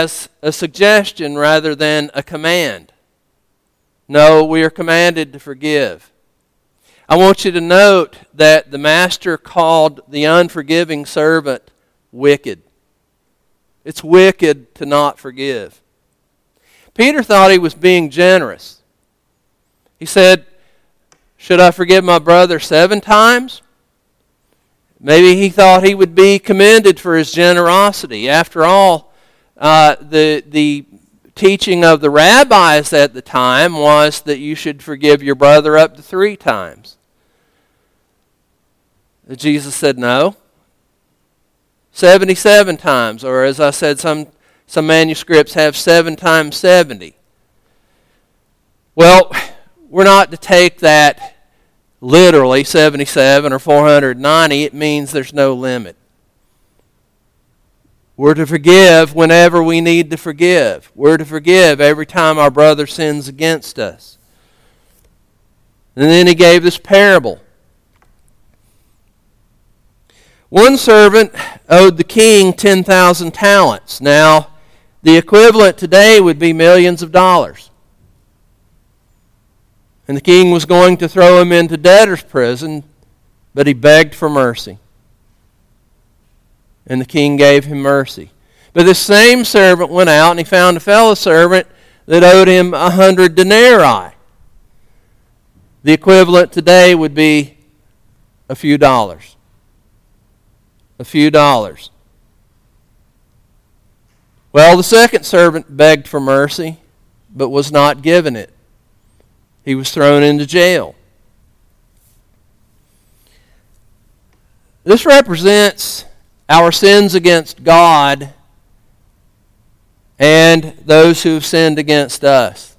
as a suggestion rather than a command. No, we are commanded to forgive. I want you to note that the master called the unforgiving servant wicked. It's wicked to not forgive. Peter thought he was being generous. He said, Should I forgive my brother seven times? Maybe he thought he would be commended for his generosity. After all, uh, the, the teaching of the rabbis at the time was that you should forgive your brother up to three times. Jesus said no. 77 times, or as I said, some, some manuscripts have 7 times 70. Well, we're not to take that literally 77 or 490. It means there's no limit. We're to forgive whenever we need to forgive. We're to forgive every time our brother sins against us. And then he gave this parable. One servant owed the king 10,000 talents. Now, the equivalent today would be millions of dollars. And the king was going to throw him into debtor's prison, but he begged for mercy. And the king gave him mercy. But this same servant went out and he found a fellow servant that owed him a hundred denarii. The equivalent today would be a few dollars a few dollars. Well, the second servant begged for mercy, but was not given it. He was thrown into jail. This represents our sins against God and those who have sinned against us.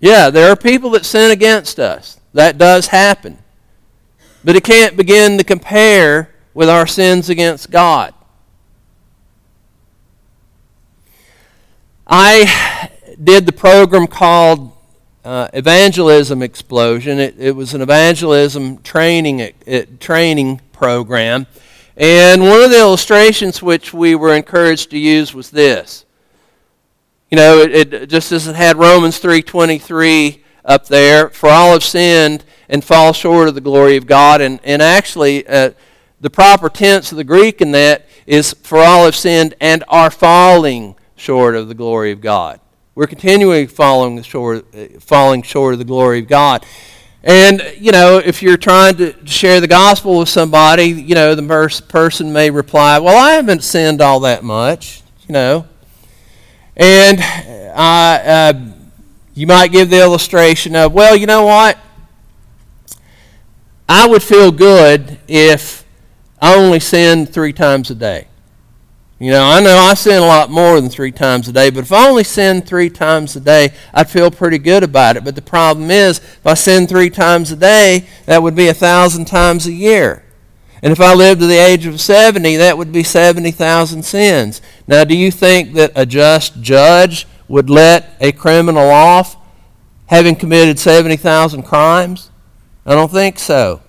Yeah, there are people that sin against us. That does happen. But it can't begin to compare with our sins against God. I did the program called uh, Evangelism Explosion. It, it, was an evangelism training, it, it, training program. And one of the illustrations which we were encouraged to use was this. You know, it, just as it had Romans 3.23 up there, for all have sinned and fall short of the glory of God. And, and actually, uh, the proper tense of the Greek in that is for all have sinned and are falling short of the glory of God. We're continually falling short, uh, falling short of the glory of God. And, you know, if you're trying to share the gospel with somebody, you know, the person may reply, Well, I haven't sinned all that much, you know. And I, uh, you might give the illustration of, Well, you know what? I would feel good if I only sinned three times a day. You know, I know I sin a lot more than three times a day, but if I only sin three times a day, I'd feel pretty good about it. But the problem is, if I sin three times a day, that would be a thousand times a year. And if I lived to the age of 70, that would be 70,000 sins. Now, do you think that a just judge would let a criminal off having committed 70,000 crimes? I don't think so.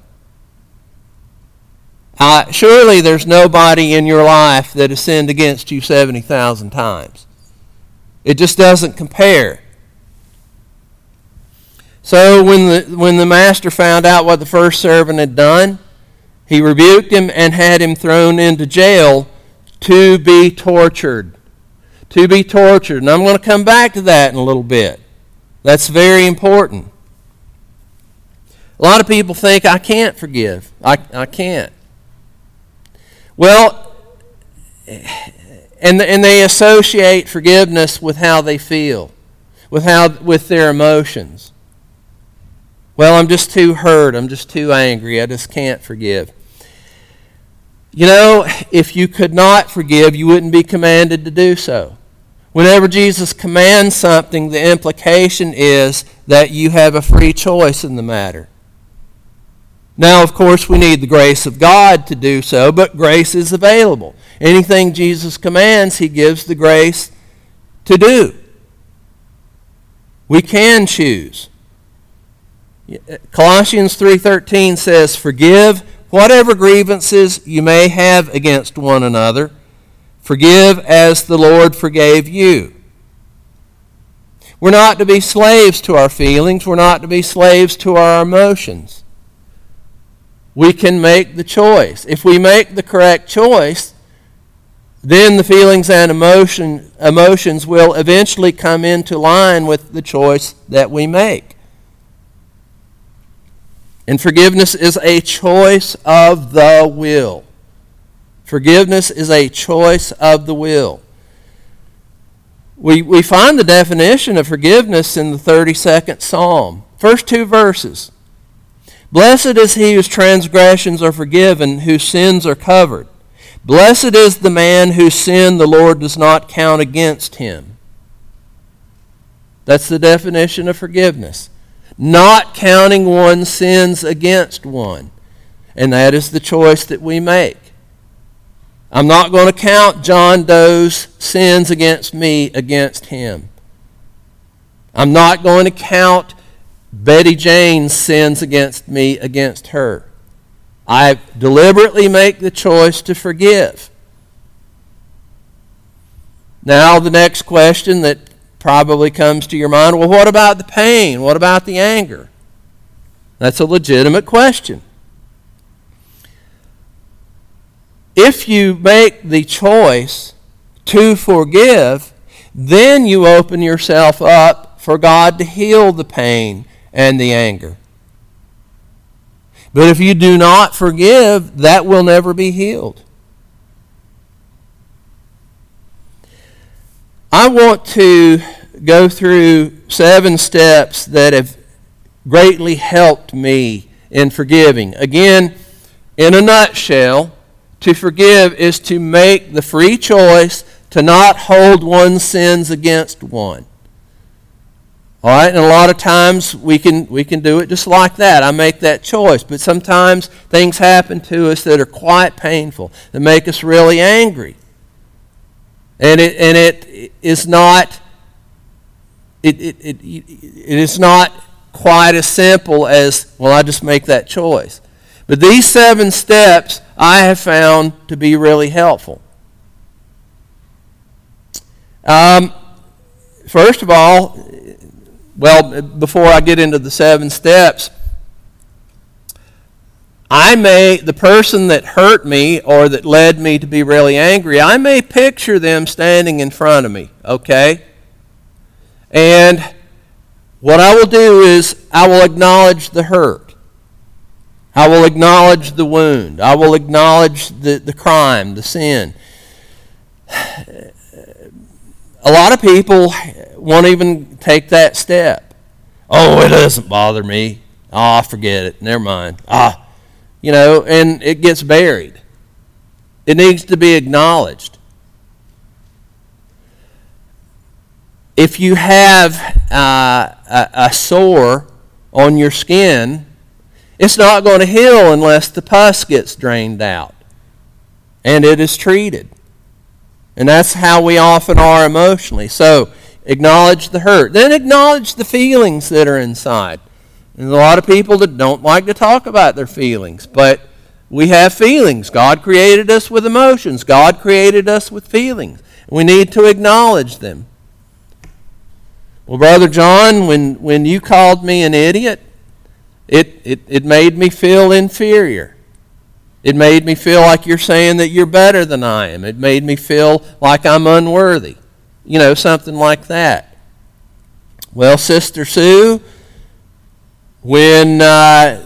Uh, surely there's nobody in your life that has sinned against you 70,000 times. It just doesn't compare. So when the, when the master found out what the first servant had done, he rebuked him and had him thrown into jail to be tortured. To be tortured. And I'm going to come back to that in a little bit. That's very important. A lot of people think I can't forgive. I, I can't. Well, and, and they associate forgiveness with how they feel, with, how, with their emotions. Well, I'm just too hurt. I'm just too angry. I just can't forgive. You know, if you could not forgive, you wouldn't be commanded to do so. Whenever Jesus commands something, the implication is that you have a free choice in the matter. Now, of course, we need the grace of God to do so, but grace is available. Anything Jesus commands, he gives the grace to do. We can choose. Colossians 3:13 says, "Forgive whatever grievances you may have against one another, Forgive as the Lord forgave you. We're not to be slaves to our feelings. We're not to be slaves to our emotions. We can make the choice. If we make the correct choice, then the feelings and emotion, emotions will eventually come into line with the choice that we make. And forgiveness is a choice of the will. Forgiveness is a choice of the will. We, we find the definition of forgiveness in the 32nd Psalm. First two verses. Blessed is he whose transgressions are forgiven, whose sins are covered. Blessed is the man whose sin the Lord does not count against him. That's the definition of forgiveness. Not counting one's sins against one. And that is the choice that we make. I'm not going to count John Doe's sins against me against him. I'm not going to count Betty Jane sins against me against her. I deliberately make the choice to forgive. Now, the next question that probably comes to your mind well, what about the pain? What about the anger? That's a legitimate question. if you make the choice to forgive, then you open yourself up for God to heal the pain and the anger. But if you do not forgive, that will never be healed. I want to go through seven steps that have greatly helped me in forgiving. Again, in a nutshell, to forgive is to make the free choice to not hold one's sins against one. All right, and a lot of times we can we can do it just like that. I make that choice, but sometimes things happen to us that are quite painful, that make us really angry. And it and it is not it, it, it, it is not quite as simple as, well, I just make that choice. But these seven steps I have found to be really helpful. Um, first of all, well, before I get into the seven steps, I may, the person that hurt me or that led me to be really angry, I may picture them standing in front of me, okay? And what I will do is I will acknowledge the hurt. I will acknowledge the wound. I will acknowledge the, the crime, the sin. A lot of people won't even take that step. Oh, it doesn't bother me. Oh, forget it. Never mind. Ah, you know, and it gets buried. It needs to be acknowledged. If you have uh, a, a sore on your skin, it's not going to heal unless the pus gets drained out and it is treated. And that's how we often are emotionally. So, acknowledge the hurt. Then acknowledge the feelings that are inside. There's a lot of people that don't like to talk about their feelings, but we have feelings. God created us with emotions, God created us with feelings. We need to acknowledge them. Well, Brother John, when, when you called me an idiot, it, it, it made me feel inferior. It made me feel like you're saying that you're better than I am. It made me feel like I'm unworthy. You know, something like that. Well, Sister Sue, when, uh,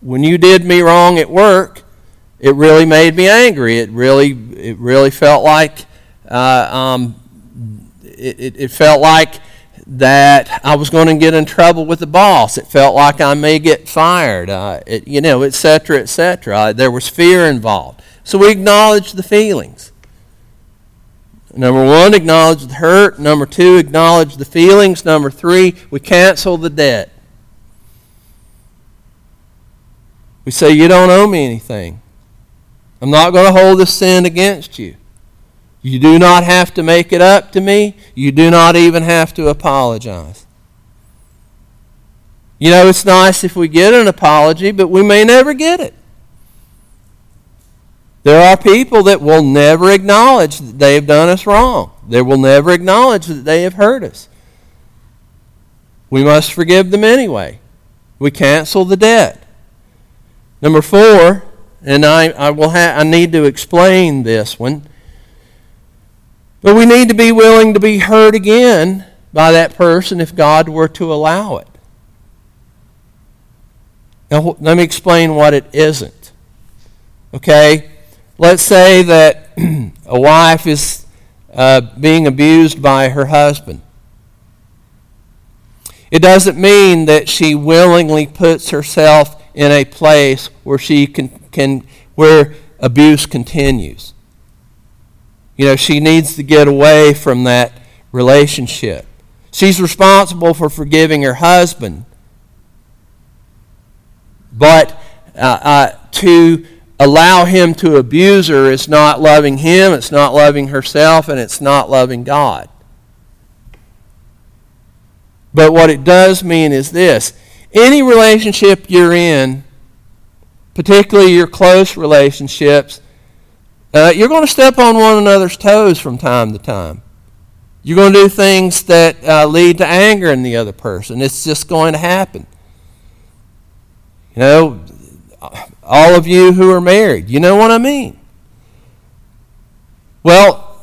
when you did me wrong at work, it really made me angry. It really, it really felt like, uh, um, it, it felt like that I was going to get in trouble with the boss. It felt like I may get fired, uh, it, you know, etc., etc. There was fear involved. So we acknowledge the feelings. Number one, acknowledge the hurt. Number two, acknowledge the feelings. Number three, we cancel the debt. We say, You don't owe me anything. I'm not going to hold this sin against you. You do not have to make it up to me. You do not even have to apologize. You know, it's nice if we get an apology, but we may never get it. There are people that will never acknowledge that they have done us wrong. They will never acknowledge that they have hurt us. We must forgive them anyway. We cancel the debt. Number four, and I, I will ha- I need to explain this one. But we need to be willing to be hurt again by that person if God were to allow it. Now, let me explain what it isn't. Okay? Let's say that a wife is uh, being abused by her husband. It doesn't mean that she willingly puts herself in a place where she can, can where abuse continues. You know, she needs to get away from that relationship. She's responsible for forgiving her husband. But uh, uh, to allow him to abuse her is not loving him, it's not loving herself, and it's not loving God. But what it does mean is this any relationship you're in, particularly your close relationships, uh, you're going to step on one another's toes from time to time. You're going to do things that uh, lead to anger in the other person. It's just going to happen. You know, all of you who are married, you know what I mean. Well,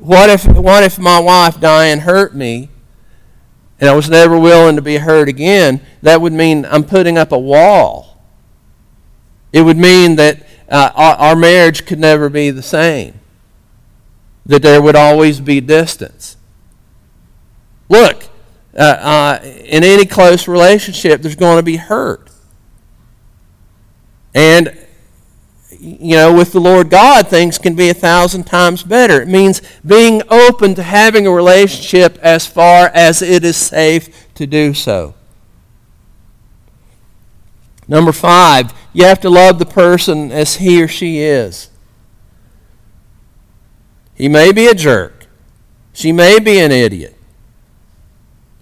what if, what if my wife, Diane, hurt me and I was never willing to be hurt again? That would mean I'm putting up a wall. It would mean that uh, our, our marriage could never be the same, that there would always be distance. Look, uh, uh, in any close relationship, there's going to be hurt. And, you know, with the Lord God, things can be a thousand times better. It means being open to having a relationship as far as it is safe to do so. Number five, you have to love the person as he or she is. He may be a jerk. She may be an idiot.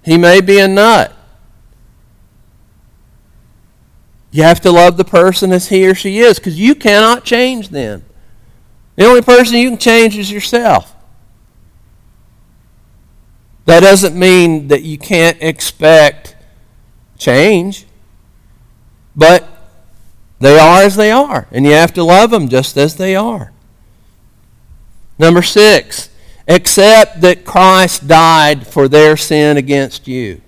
He may be a nut. You have to love the person as he or she is because you cannot change them. The only person you can change is yourself. That doesn't mean that you can't expect change. But they are as they are, and you have to love them just as they are. Number six, accept that Christ died for their sin against you.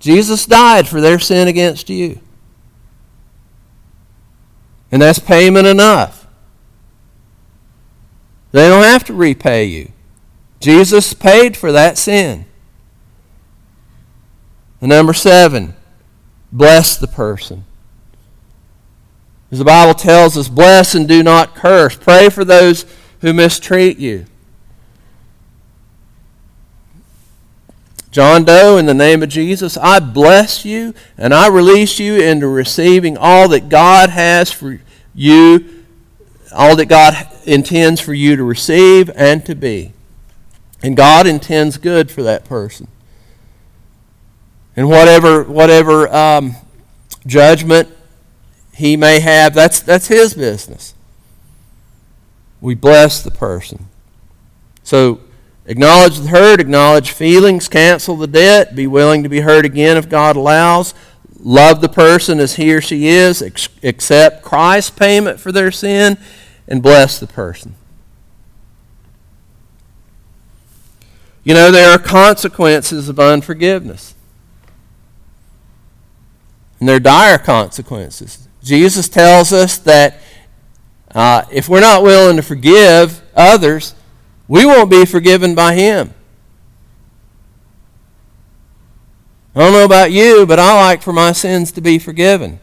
Jesus died for their sin against you. And that's payment enough. They don't have to repay you. Jesus paid for that sin. And number seven, bless the person. As the Bible tells us, bless and do not curse. Pray for those who mistreat you. John Doe, in the name of Jesus, I bless you and I release you into receiving all that God has for you, all that God intends for you to receive and to be. And God intends good for that person. And whatever, whatever um, judgment he may have, that's, that's his business. We bless the person. So acknowledge the hurt, acknowledge feelings, cancel the debt, be willing to be hurt again if God allows. Love the person as he or she is, accept Christ's payment for their sin, and bless the person. You know, there are consequences of unforgiveness. And they're dire consequences. Jesus tells us that uh, if we're not willing to forgive others, we won't be forgiven by Him. I don't know about you, but I like for my sins to be forgiven.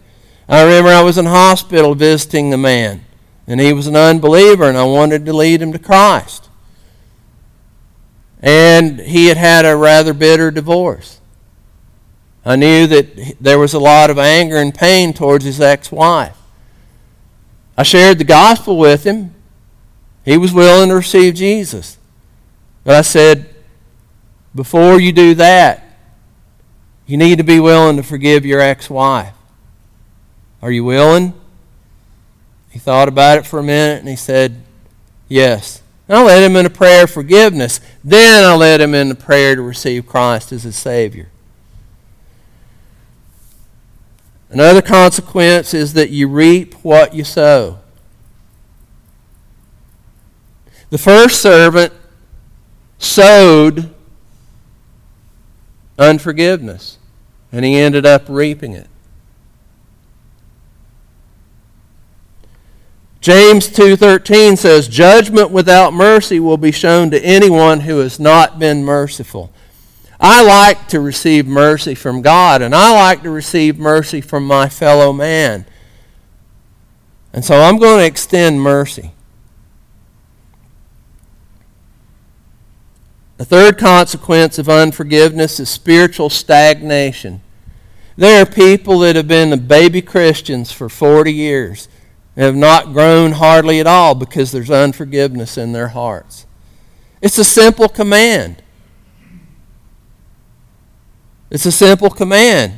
I remember I was in hospital visiting a man, and he was an unbeliever, and I wanted to lead him to Christ. And he had had a rather bitter divorce. I knew that there was a lot of anger and pain towards his ex wife. I shared the gospel with him. He was willing to receive Jesus. But I said, before you do that, you need to be willing to forgive your ex wife. Are you willing? He thought about it for a minute and he said, Yes. And I led him in a prayer of forgiveness. Then I led him in a prayer to receive Christ as his Savior. Another consequence is that you reap what you sow. The first servant sowed unforgiveness, and he ended up reaping it. James 2:13 says judgment without mercy will be shown to anyone who has not been merciful. I like to receive mercy from God and I like to receive mercy from my fellow man. And so I'm going to extend mercy. The third consequence of unforgiveness is spiritual stagnation. There are people that have been baby Christians for 40 years and have not grown hardly at all because there's unforgiveness in their hearts. It's a simple command. It's a simple command.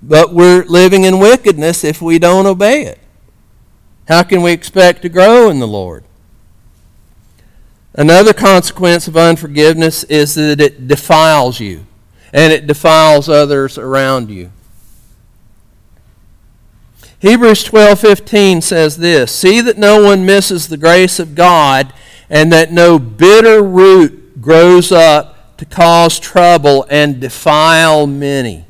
But we're living in wickedness if we don't obey it. How can we expect to grow in the Lord? Another consequence of unforgiveness is that it defiles you and it defiles others around you. Hebrews 12:15 says this, "See that no one misses the grace of God and that no bitter root grows up to cause trouble and defile many."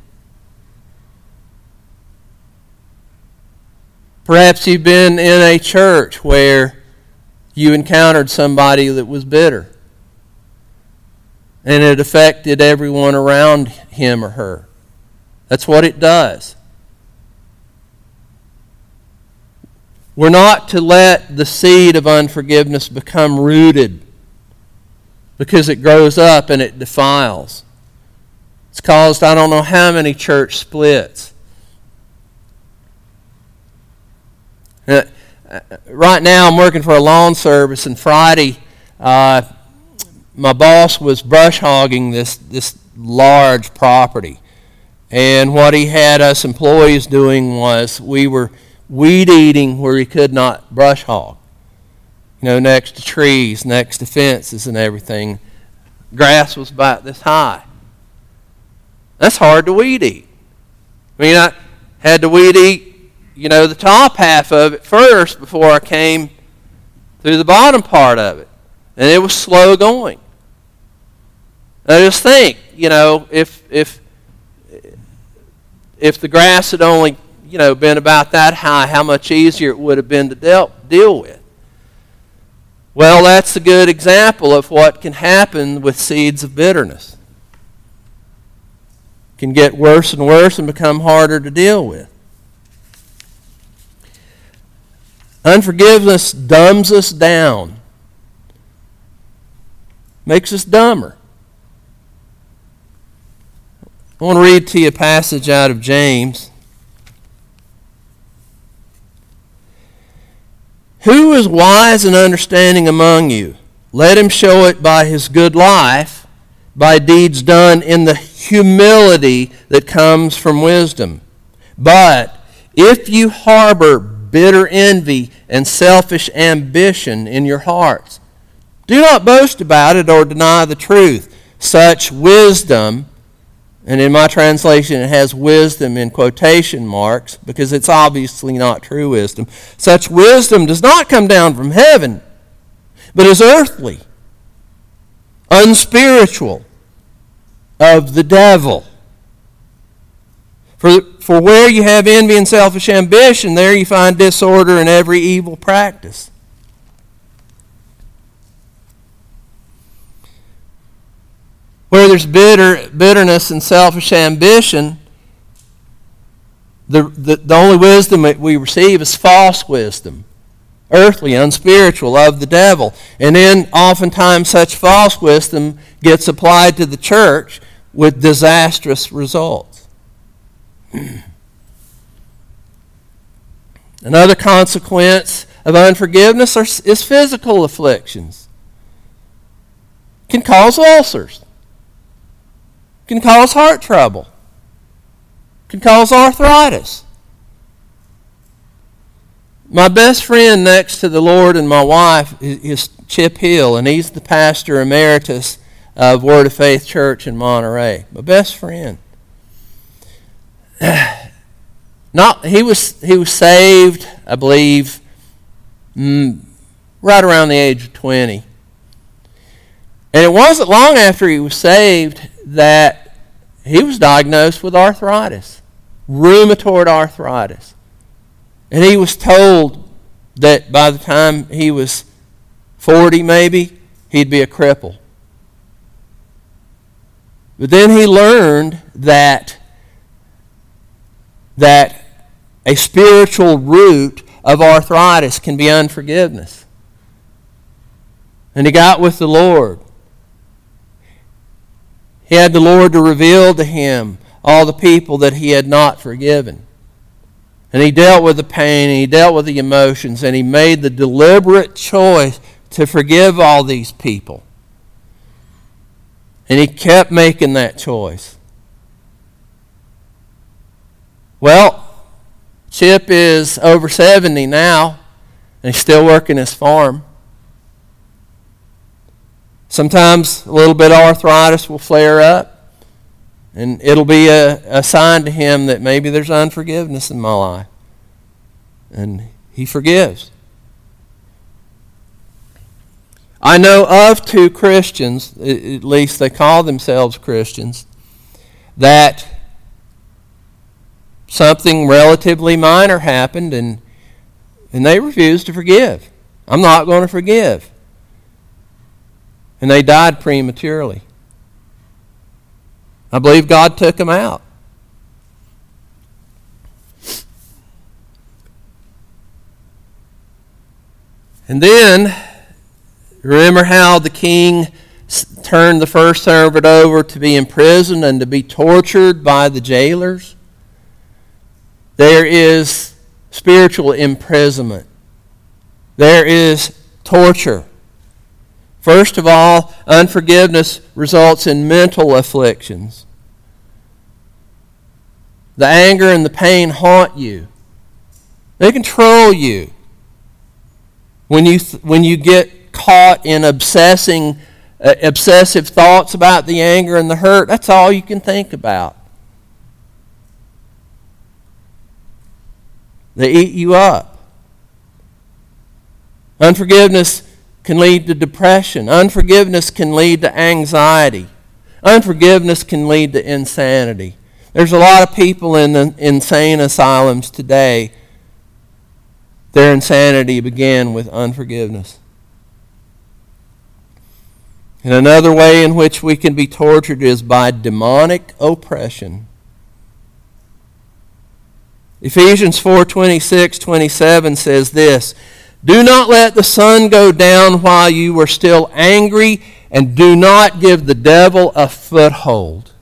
Perhaps you've been in a church where you encountered somebody that was bitter and it affected everyone around him or her. That's what it does. We're not to let the seed of unforgiveness become rooted because it grows up and it defiles. It's caused I don't know how many church splits. Right now, I'm working for a lawn service, and Friday, uh, my boss was brush hogging this, this large property. And what he had us employees doing was we were weed eating where he could not brush hog. You know, next to trees, next to fences and everything. Grass was about this high. That's hard to weed eat. I mean, I had to weed eat, you know, the top half of it first before I came through the bottom part of it. And it was slow going. I just think, you know, if if if the grass had only you know, been about that high, how much easier it would have been to deal, deal with. Well, that's a good example of what can happen with seeds of bitterness. It can get worse and worse and become harder to deal with. Unforgiveness dumbs us down, makes us dumber. I want to read to you a passage out of James. Who is wise and understanding among you? Let him show it by his good life, by deeds done in the humility that comes from wisdom. But if you harbor bitter envy and selfish ambition in your hearts, do not boast about it or deny the truth. Such wisdom and in my translation, it has wisdom in quotation marks because it's obviously not true wisdom. Such wisdom does not come down from heaven, but is earthly, unspiritual, of the devil. For, for where you have envy and selfish ambition, there you find disorder and every evil practice. Where there's bitter, bitterness and selfish ambition, the, the, the only wisdom that we receive is false wisdom, earthly, unspiritual, of the devil. And then oftentimes such false wisdom gets applied to the church with disastrous results. Another consequence of unforgiveness are, is physical afflictions. Can cause ulcers can cause heart trouble, can cause arthritis. My best friend next to the Lord and my wife is Chip Hill, and he's the pastor emeritus of Word of Faith Church in Monterey. My best friend. Not he was he was saved, I believe, mm, right around the age of twenty. And it wasn't long after he was saved that he was diagnosed with arthritis, rheumatoid arthritis. And he was told that by the time he was 40, maybe, he'd be a cripple. But then he learned that, that a spiritual root of arthritis can be unforgiveness. And he got with the Lord. He had the Lord to reveal to him all the people that he had not forgiven. And he dealt with the pain, and he dealt with the emotions, and he made the deliberate choice to forgive all these people. And he kept making that choice. Well, Chip is over 70 now, and he's still working his farm. Sometimes a little bit of arthritis will flare up, and it'll be a, a sign to him that maybe there's unforgiveness in my life. And he forgives. I know of two Christians, at least they call themselves Christians, that something relatively minor happened and, and they refused to forgive. I'm not going to forgive and they died prematurely. I believe God took them out. And then, remember how the king turned the first servant over to be imprisoned and to be tortured by the jailers? There is spiritual imprisonment, there is torture. First of all, unforgiveness results in mental afflictions. The anger and the pain haunt you. They control you. When you, when you get caught in obsessing, uh, obsessive thoughts about the anger and the hurt, that's all you can think about. They eat you up. Unforgiveness can lead to depression. Unforgiveness can lead to anxiety. Unforgiveness can lead to insanity. There's a lot of people in the insane asylums today. Their insanity began with unforgiveness. And another way in which we can be tortured is by demonic oppression. Ephesians 4 26 27 says this do not let the sun go down while you are still angry, and do not give the devil a foothold.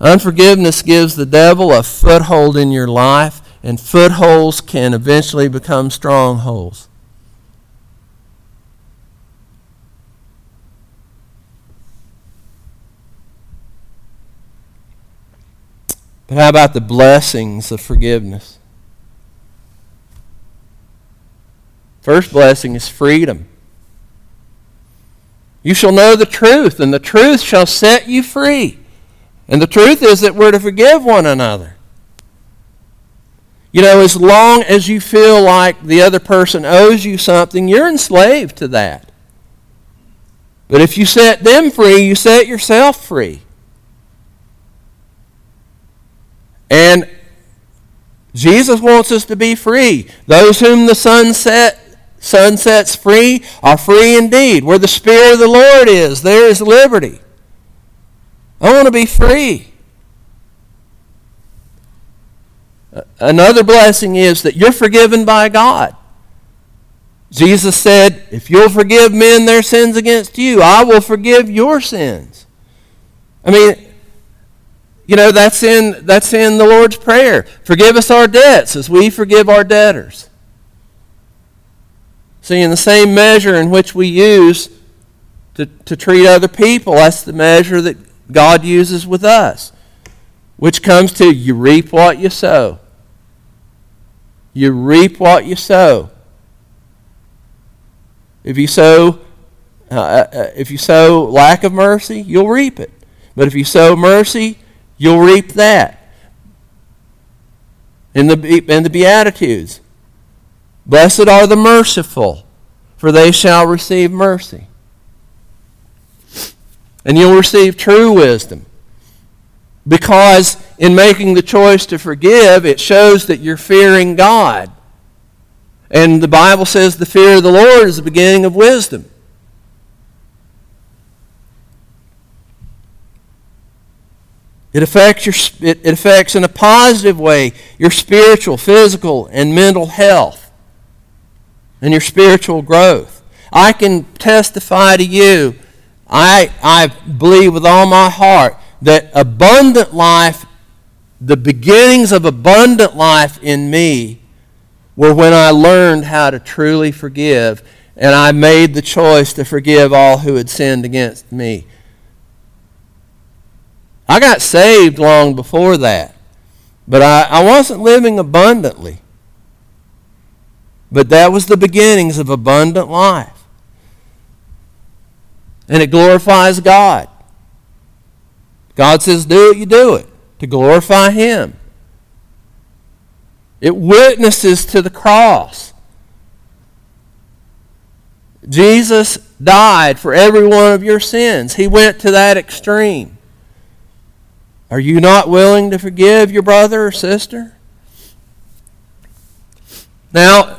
Unforgiveness gives the devil a foothold in your life, and footholds can eventually become strongholds. But how about the blessings of forgiveness? First blessing is freedom. You shall know the truth, and the truth shall set you free. And the truth is that we're to forgive one another. You know, as long as you feel like the other person owes you something, you're enslaved to that. But if you set them free, you set yourself free. And Jesus wants us to be free. Those whom the Son set Son sets free are free indeed. Where the Spirit of the Lord is, there is liberty. I want to be free. Another blessing is that you're forgiven by God. Jesus said, If you'll forgive men their sins against you, I will forgive your sins. I mean, you know, that's in, that's in the Lord's Prayer. Forgive us our debts as we forgive our debtors. See, in the same measure in which we use to, to treat other people, that's the measure that God uses with us, which comes to you reap what you sow. You reap what you sow. If you sow, uh, uh, if you sow lack of mercy, you'll reap it. But if you sow mercy, you'll reap that. In the, in the Beatitudes, blessed are the merciful, for they shall receive mercy. And you'll receive true wisdom. Because in making the choice to forgive, it shows that you're fearing God. And the Bible says the fear of the Lord is the beginning of wisdom. It affects, your, it, it affects in a positive way your spiritual, physical, and mental health and your spiritual growth. I can testify to you, I, I believe with all my heart that abundant life, the beginnings of abundant life in me, were when I learned how to truly forgive and I made the choice to forgive all who had sinned against me. I got saved long before that, but I, I wasn't living abundantly. But that was the beginnings of abundant life. And it glorifies God. God says, do it, you do it, to glorify Him. It witnesses to the cross. Jesus died for every one of your sins. He went to that extreme. Are you not willing to forgive your brother or sister? Now,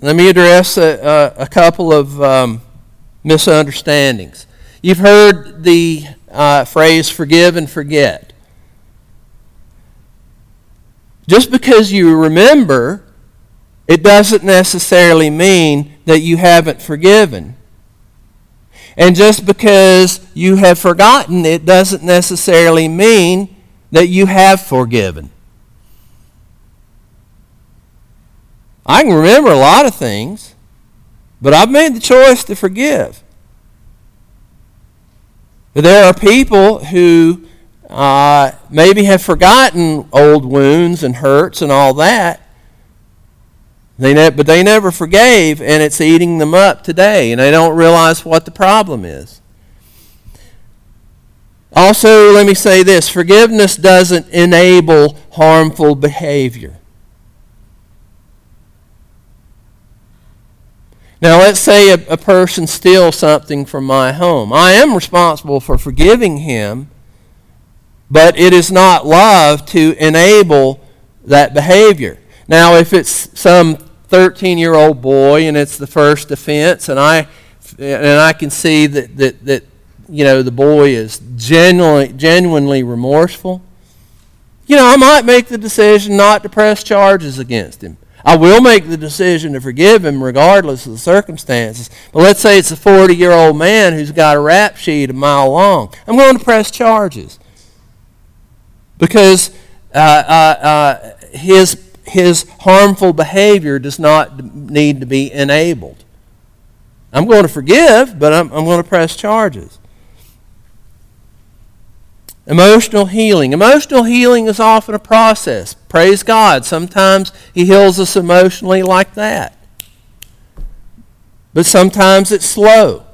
let me address a, a, a couple of um, misunderstandings. You've heard the uh, phrase forgive and forget. Just because you remember, it doesn't necessarily mean that you haven't forgiven. And just because you have forgotten, it doesn't necessarily mean that you have forgiven. I can remember a lot of things, but I've made the choice to forgive. But there are people who uh, maybe have forgotten old wounds and hurts and all that. They ne- but they never forgave, and it's eating them up today, and they don't realize what the problem is. Also, let me say this forgiveness doesn't enable harmful behavior. Now, let's say a, a, person steals something from my home. I am responsible for forgiving him, but it is not love to enable that behavior. Now, if it's some 13 year old boy and it's the first offense, and I, and I can see that, that, that you know, the boy is genuinely, genuinely remorseful, you know, I might make the decision not to press charges against him. I will make the decision to forgive him regardless of the circumstances. But let's say it's a 40 year old man who's got a rap sheet a mile long. I'm going to press charges. Because uh, uh, uh, his, his harmful behavior does not need to be enabled. I'm going to forgive, but I'm, I'm going to press charges. Emotional healing. Emotional healing is often a process. Praise God. Sometimes He heals us emotionally like that. But sometimes it's slow.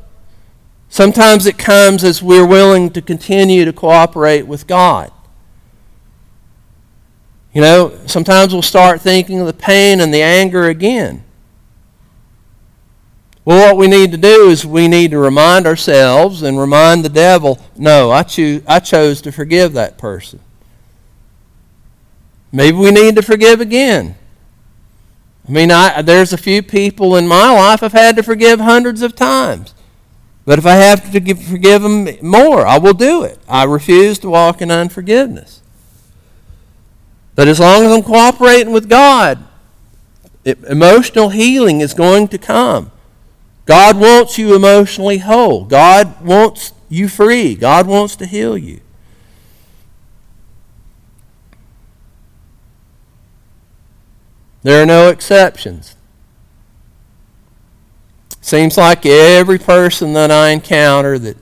Sometimes it comes as we're willing to continue to cooperate with God. You know, sometimes we'll start thinking of the pain and the anger again. Well, what we need to do is we need to remind ourselves and remind the devil, no, I, choose, I chose to forgive that person. Maybe we need to forgive again. I mean, I, there's a few people in my life I've had to forgive hundreds of times. But if I have to give, forgive them more, I will do it. I refuse to walk in unforgiveness. But as long as I'm cooperating with God, it, emotional healing is going to come. God wants you emotionally whole. God wants you free. God wants to heal you. There are no exceptions. Seems like every person that I encounter that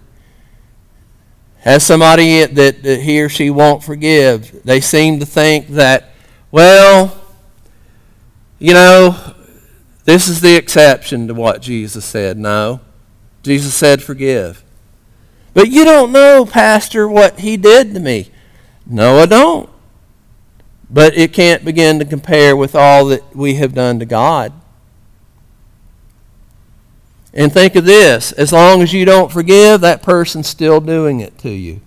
has somebody that, that he or she won't forgive, they seem to think that, well, you know, this is the exception to what Jesus said. No. Jesus said, forgive. But you don't know, Pastor, what he did to me. No, I don't. But it can't begin to compare with all that we have done to God. And think of this as long as you don't forgive, that person's still doing it to you,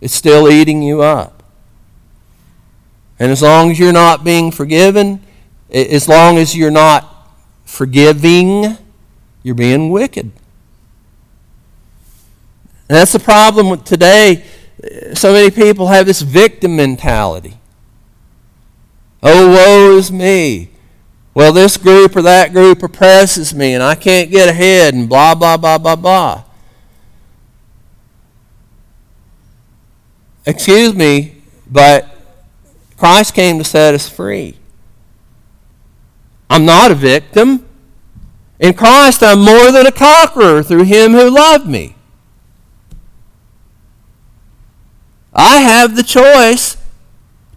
it's still eating you up. And as long as you're not being forgiven, as long as you're not forgiving, you're being wicked. And that's the problem with today. So many people have this victim mentality. Oh, woe is me. Well, this group or that group oppresses me and I can't get ahead and blah, blah, blah, blah, blah. Excuse me, but Christ came to set us free. I'm not a victim. In Christ, I'm more than a conqueror through him who loved me. I have the choice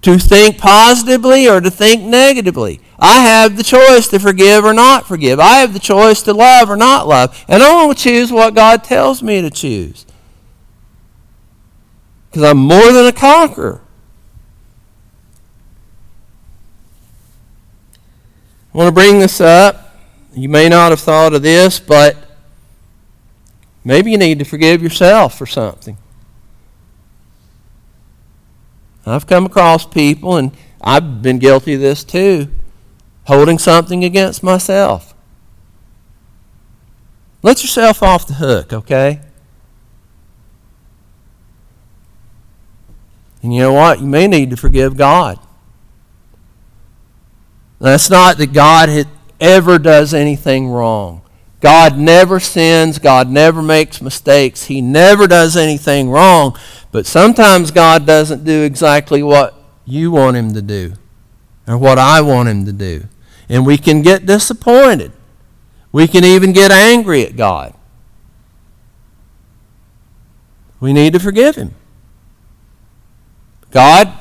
to think positively or to think negatively. I have the choice to forgive or not forgive. I have the choice to love or not love. And I want to choose what God tells me to choose. Because I'm more than a conqueror. I want to bring this up. You may not have thought of this, but maybe you need to forgive yourself for something. I've come across people, and I've been guilty of this too, holding something against myself. Let yourself off the hook, okay? And you know what? You may need to forgive God. That's not that God ever does anything wrong. God never sins. God never makes mistakes. He never does anything wrong. But sometimes God doesn't do exactly what you want Him to do or what I want Him to do. And we can get disappointed. We can even get angry at God. We need to forgive Him. God,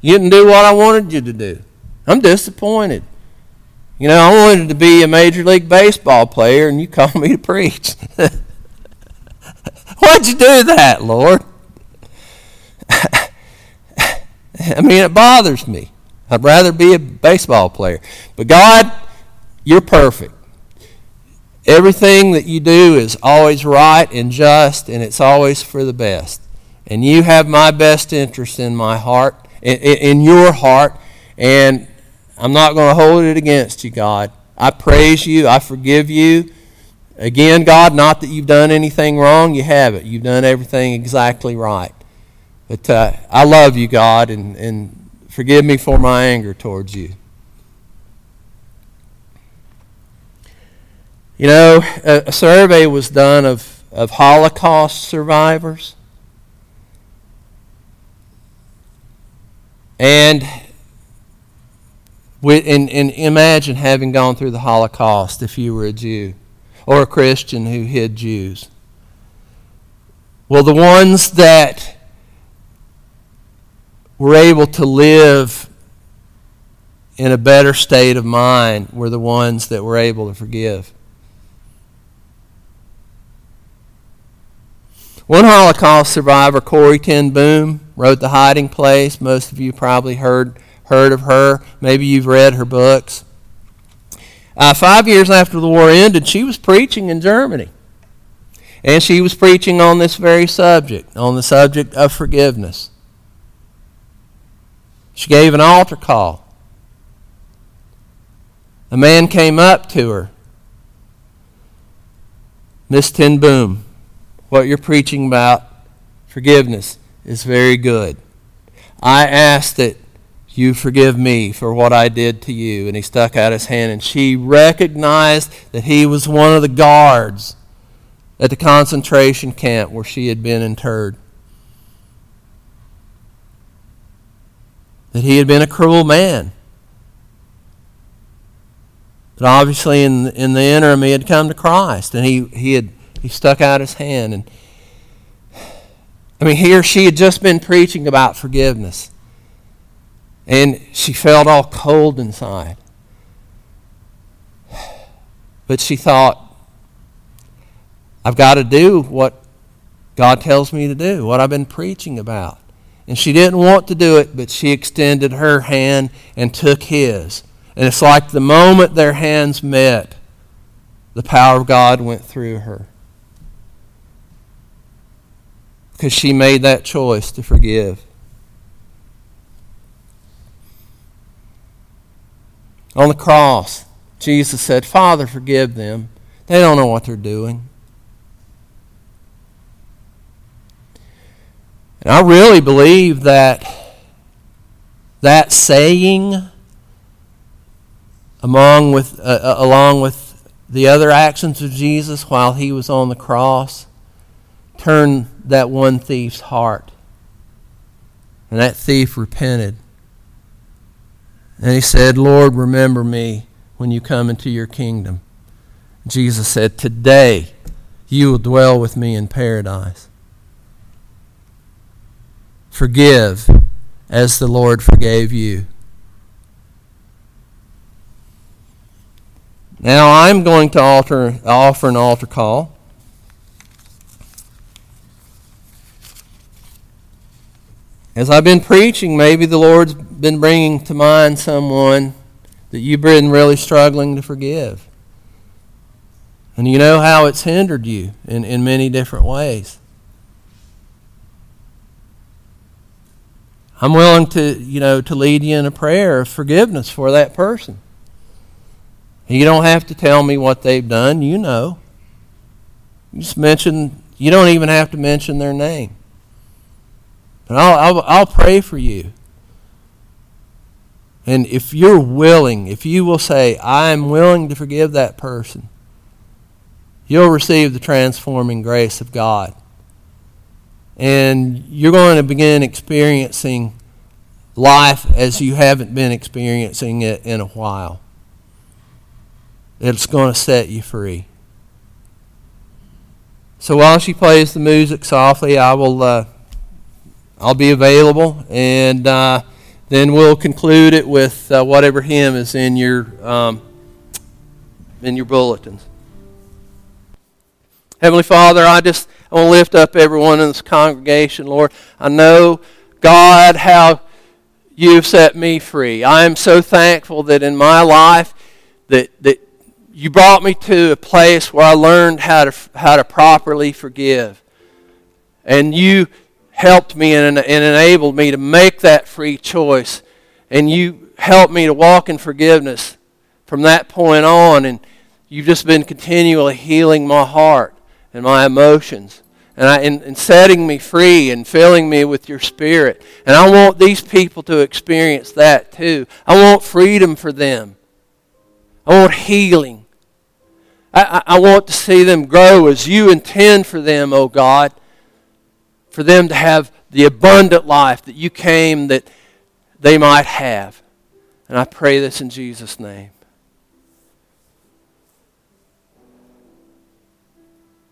you didn't do what I wanted you to do. I'm disappointed. You know, I wanted to be a Major League Baseball player, and you called me to preach. Why'd you do that, Lord? I mean, it bothers me. I'd rather be a baseball player. But God, you're perfect. Everything that you do is always right and just, and it's always for the best. And you have my best interest in my heart, in, in your heart, and I'm not going to hold it against you, God. I praise you. I forgive you. Again, God, not that you've done anything wrong. You haven't. You've done everything exactly right. But uh, I love you, God, and, and forgive me for my anger towards you. You know, a, a survey was done of, of Holocaust survivors. And, and, and imagine having gone through the Holocaust if you were a Jew or a Christian who hid Jews. Well, the ones that were able to live in a better state of mind we're the ones that were able to forgive. One Holocaust survivor, Corrie ten Boom, wrote The Hiding Place. Most of you probably heard, heard of her. Maybe you've read her books. Uh, five years after the war ended, she was preaching in Germany. And she was preaching on this very subject, on the subject of forgiveness. She gave an altar call. A man came up to her. Miss ten Boom, what you're preaching about, forgiveness, is very good. I ask that you forgive me for what I did to you. And he stuck out his hand, and she recognized that he was one of the guards at the concentration camp where she had been interred. That he had been a cruel man. But obviously, in, in the interim, he had come to Christ, and he, he had he stuck out his hand. And I mean, he or she had just been preaching about forgiveness, and she felt all cold inside. But she thought, I've got to do what God tells me to do, what I've been preaching about. And she didn't want to do it, but she extended her hand and took his. And it's like the moment their hands met, the power of God went through her. Because she made that choice to forgive. On the cross, Jesus said, Father, forgive them. They don't know what they're doing. And I really believe that that saying, among with, uh, uh, along with the other actions of Jesus while he was on the cross, turned that one thief's heart. And that thief repented. And he said, Lord, remember me when you come into your kingdom. Jesus said, Today you will dwell with me in paradise. Forgive as the Lord forgave you. Now I'm going to alter, offer an altar call. As I've been preaching, maybe the Lord's been bringing to mind someone that you've been really struggling to forgive. And you know how it's hindered you in, in many different ways. I'm willing to, you know, to lead you in a prayer of forgiveness for that person. You don't have to tell me what they've done. You know. You just mention, you don't even have to mention their name. But I'll, I'll, I'll pray for you. And if you're willing, if you will say, I am willing to forgive that person, you'll receive the transforming grace of God and you're going to begin experiencing life as you haven't been experiencing it in a while. It's going to set you free. So while she plays the music softly, I will uh, I'll be available, and uh, then we'll conclude it with uh, whatever hymn is in your um, in your bulletins. Heavenly Father, I just I want to lift up everyone in this congregation, Lord. I know, God, how you've set me free. I am so thankful that in my life that, that you brought me to a place where I learned how to, how to properly forgive. And you helped me and, and enabled me to make that free choice. And you helped me to walk in forgiveness from that point on. And you've just been continually healing my heart and my emotions and, I, and, setting me free and filling me with your spirit. And I want these people to experience that too. I want freedom for them. I want healing. I, I, I want to see them grow as you intend for them, O oh God, for them to have the abundant life that you came that they might have. And I pray this in Jesus' name.